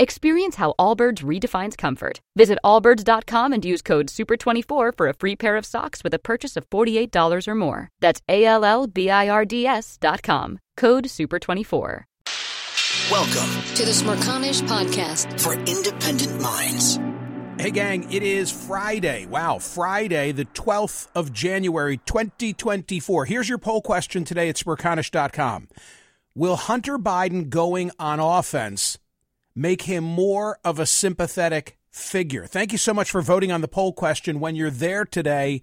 Experience how Allbirds redefines comfort. Visit allbirds.com and use code SUPER24 for a free pair of socks with a purchase of $48 or more. That's A L L B I R D S.com. Code SUPER24. Welcome to the Smerconish Podcast. for Independent Minds. Hey, gang, it is Friday. Wow, Friday, the 12th of January, 2024. Here's your poll question today at Smerconish.com. Will Hunter Biden going on offense make him more of a sympathetic figure? Thank you so much for voting on the poll question. When you're there today,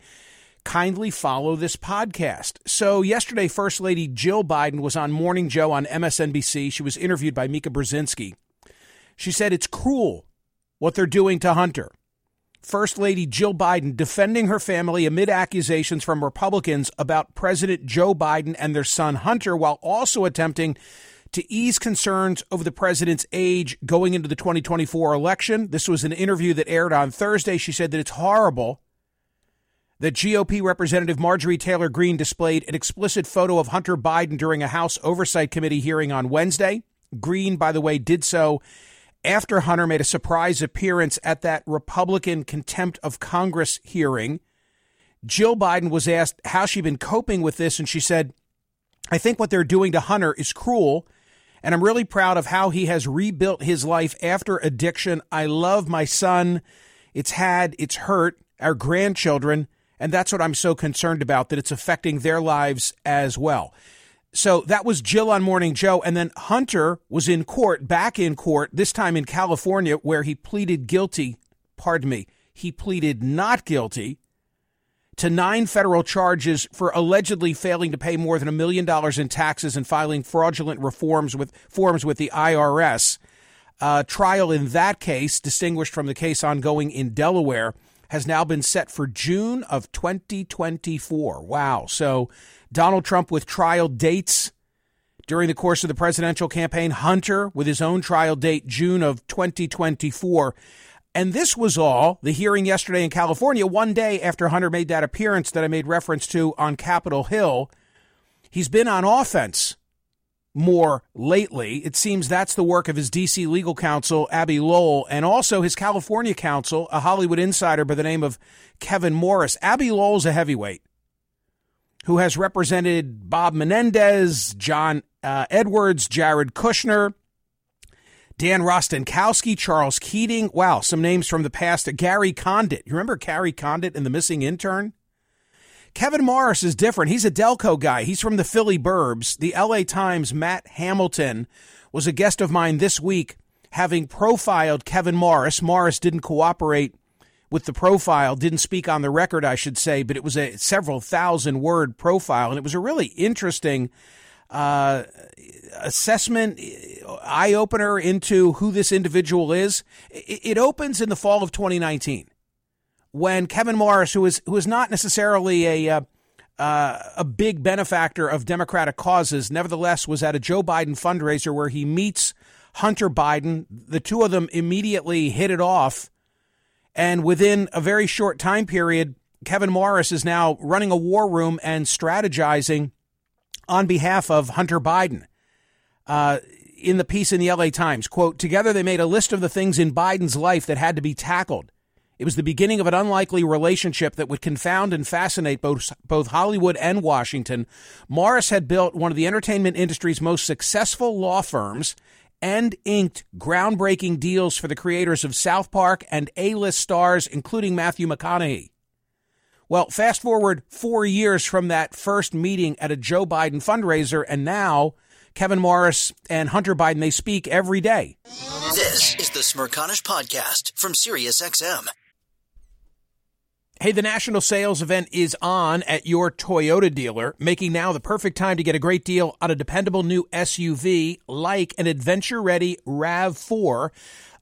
kindly follow this podcast. So, yesterday, First Lady Jill Biden was on Morning Joe on MSNBC. She was interviewed by Mika Brzezinski. She said it's cruel what they're doing to Hunter. First Lady Jill Biden defending her family amid accusations from Republicans about President Joe Biden and their son Hunter, while also attempting to ease concerns over the president's age going into the 2024 election. This was an interview that aired on Thursday. She said that it's horrible that GOP Representative Marjorie Taylor Greene displayed an explicit photo of Hunter Biden during a House Oversight Committee hearing on Wednesday. Greene, by the way, did so after Hunter made a surprise appearance at that Republican contempt of Congress hearing. Jill Biden was asked how she'd been coping with this, and she said, I think what they're doing to Hunter is cruel, and I'm really proud of how he has rebuilt his life after addiction. I love my son. It's had, it's hurt our grandchildren, and that's what I'm so concerned about, that it's affecting their lives as well. So that was Jill on Morning Joe. And then Hunter was in court, back in court, this time in California, where he pleaded guilty. Pardon me. He pleaded not guilty to nine federal charges for allegedly failing to pay more than a million dollars in taxes and filing fraudulent reforms with forms with the IRS. Uh, trial in that case, distinguished from the case ongoing in Delaware, has now been set for June of 2024. Wow. So Donald Trump with trial dates during the course of the presidential campaign, Hunter with his own trial date, June of 2024. And this was all the hearing yesterday in California, one day after Hunter made that appearance that I made reference to on Capitol Hill. He's been on offense more lately. It seems that's the work of his D.C. legal counsel, Abbe Lowell, and also his California counsel, a Hollywood insider by the name of Kevin Morris. Abbe Lowell's a heavyweight who has represented Bob Menendez, John uh, Edwards, Jared Kushner, Dan Rostenkowski, Charles Keating. Wow, some names from the past. Gary Condit. You remember Gary Condit in The Missing Intern? Kevin Morris is different. He's a Delco guy. He's from the Philly Burbs. The LA Times' Matt Hamilton was a guest of mine this week, having profiled Kevin Morris. Morris didn't cooperate with the profile, didn't speak on the record, I should say, but it was a several thousand word profile, and it was a really interesting uh, assessment, eye opener into who this individual is. It, it opens in the fall of 2019 when Kevin Morris, who is who is not necessarily a uh, uh, a big benefactor of Democratic causes, nevertheless was at a Joe Biden fundraiser where he meets Hunter Biden. The two of them immediately hit it off, and within a very short time period, Kevin Morris is now running a war room and strategizing on behalf of Hunter Biden. Uh, in the piece in the LA Times, quote, together they made a list of the things in Biden's life that had to be tackled. It was the beginning of an unlikely relationship that would confound and fascinate both, both Hollywood and Washington. Morris had built one of the entertainment industry's most successful law firms and inked groundbreaking deals for the creators of South Park and A list stars, including Matthew McConaughey. Well, fast forward four years from that first meeting at a Joe Biden fundraiser, and now Kevin Morris and Hunter Biden, they speak every day. This is the Smerconish Podcast from SiriusXM. Hey, the national sales event is on at your Toyota dealer, making now the perfect time to get a great deal on a dependable new SUV like an adventure ready RAV4.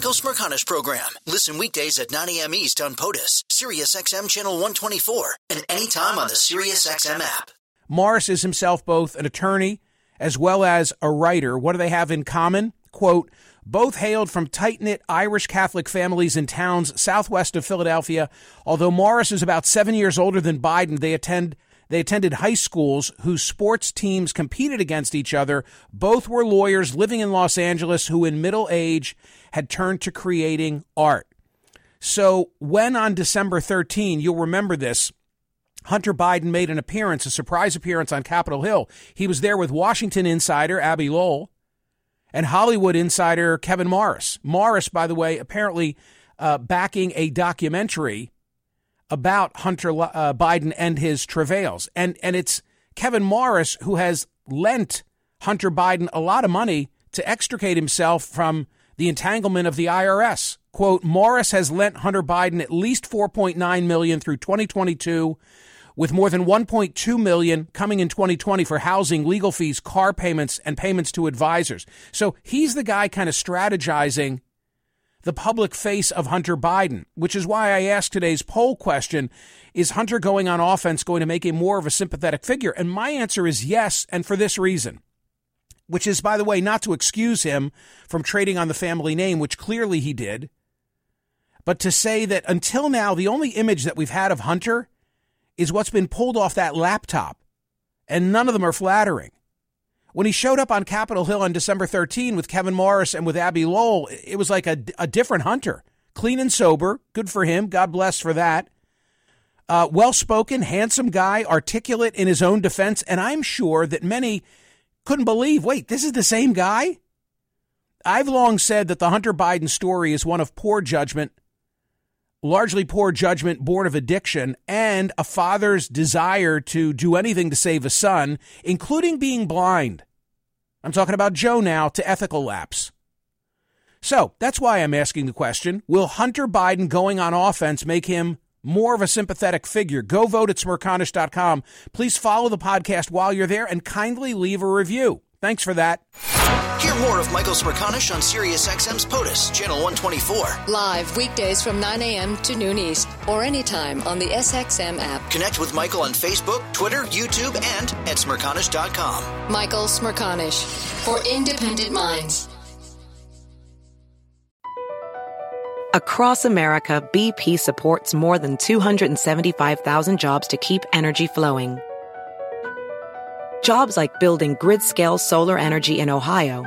Michael Smerconish Program. Listen weekdays at 9 a.m. East on POTUS, SiriusXM Channel 124, and anytime on the SiriusXM app. Morris is himself both an attorney as well as a writer. What do they have in common? Quote, both hailed from tight knit Irish Catholic families in towns southwest of Philadelphia. Although Morris is about seven years older than Biden, they attend they attended high schools whose sports teams competed against each other. Both were lawyers living in Los Angeles who, in middle age, had turned to creating art. So, when on December 13, you'll remember this, Hunter Biden made an appearance, a surprise appearance on Capitol Hill. He was there with Washington insider Abbe Lowell and Hollywood insider Kevin Morris. Morris, by the way, apparently uh, backing a documentary about Hunter uh, Biden and his travails. And, and it's Kevin Morris who has lent Hunter Biden a lot of money to extricate himself from the entanglement of the IRS. Quote, Morris has lent Hunter Biden at least 4.9 million through 2022 with more than 1.2 million coming in 2020 for housing, legal fees, car payments and payments to advisors. So he's the guy kind of strategizing the public face of Hunter Biden, which is why I asked today's poll question Is Hunter going on offense going to make him more of a sympathetic figure? And my answer is yes, and for this reason, which is, by the way, not to excuse him from trading on the family name, which clearly he did, but to say that until now, the only image that we've had of Hunter is what's been pulled off that laptop, and none of them are flattering. When he showed up on Capitol Hill on December 13 with Kevin Morris and with Abbe Lowell, it was like a, a different Hunter. Clean and sober. Good for him. God bless for that. Uh, well spoken, handsome guy, articulate in his own defense. And I'm sure that many couldn't believe wait, this is the same guy? I've long said that the Hunter Biden story is one of poor judgment, largely poor judgment born of addiction, and a father's desire to do anything to save a son, including being blind. I'm talking about Joe now to ethical lapse. So that's why I'm asking the question Will Hunter Biden going on offense make him more of a sympathetic figure? Go vote at smerconish.com. Please follow the podcast while you're there and kindly leave a review. Thanks for that. Hear more of Michael Smerconish on SiriusXM's POTUS, Channel 124. Live weekdays from 9 a.m. to noon East or anytime on the SXM app. Connect with Michael on Facebook, Twitter, YouTube, and at smerconish.com. Michael Smerconish for independent minds. Across America, BP supports more than 275,000 jobs to keep energy flowing. Jobs like building grid scale solar energy in Ohio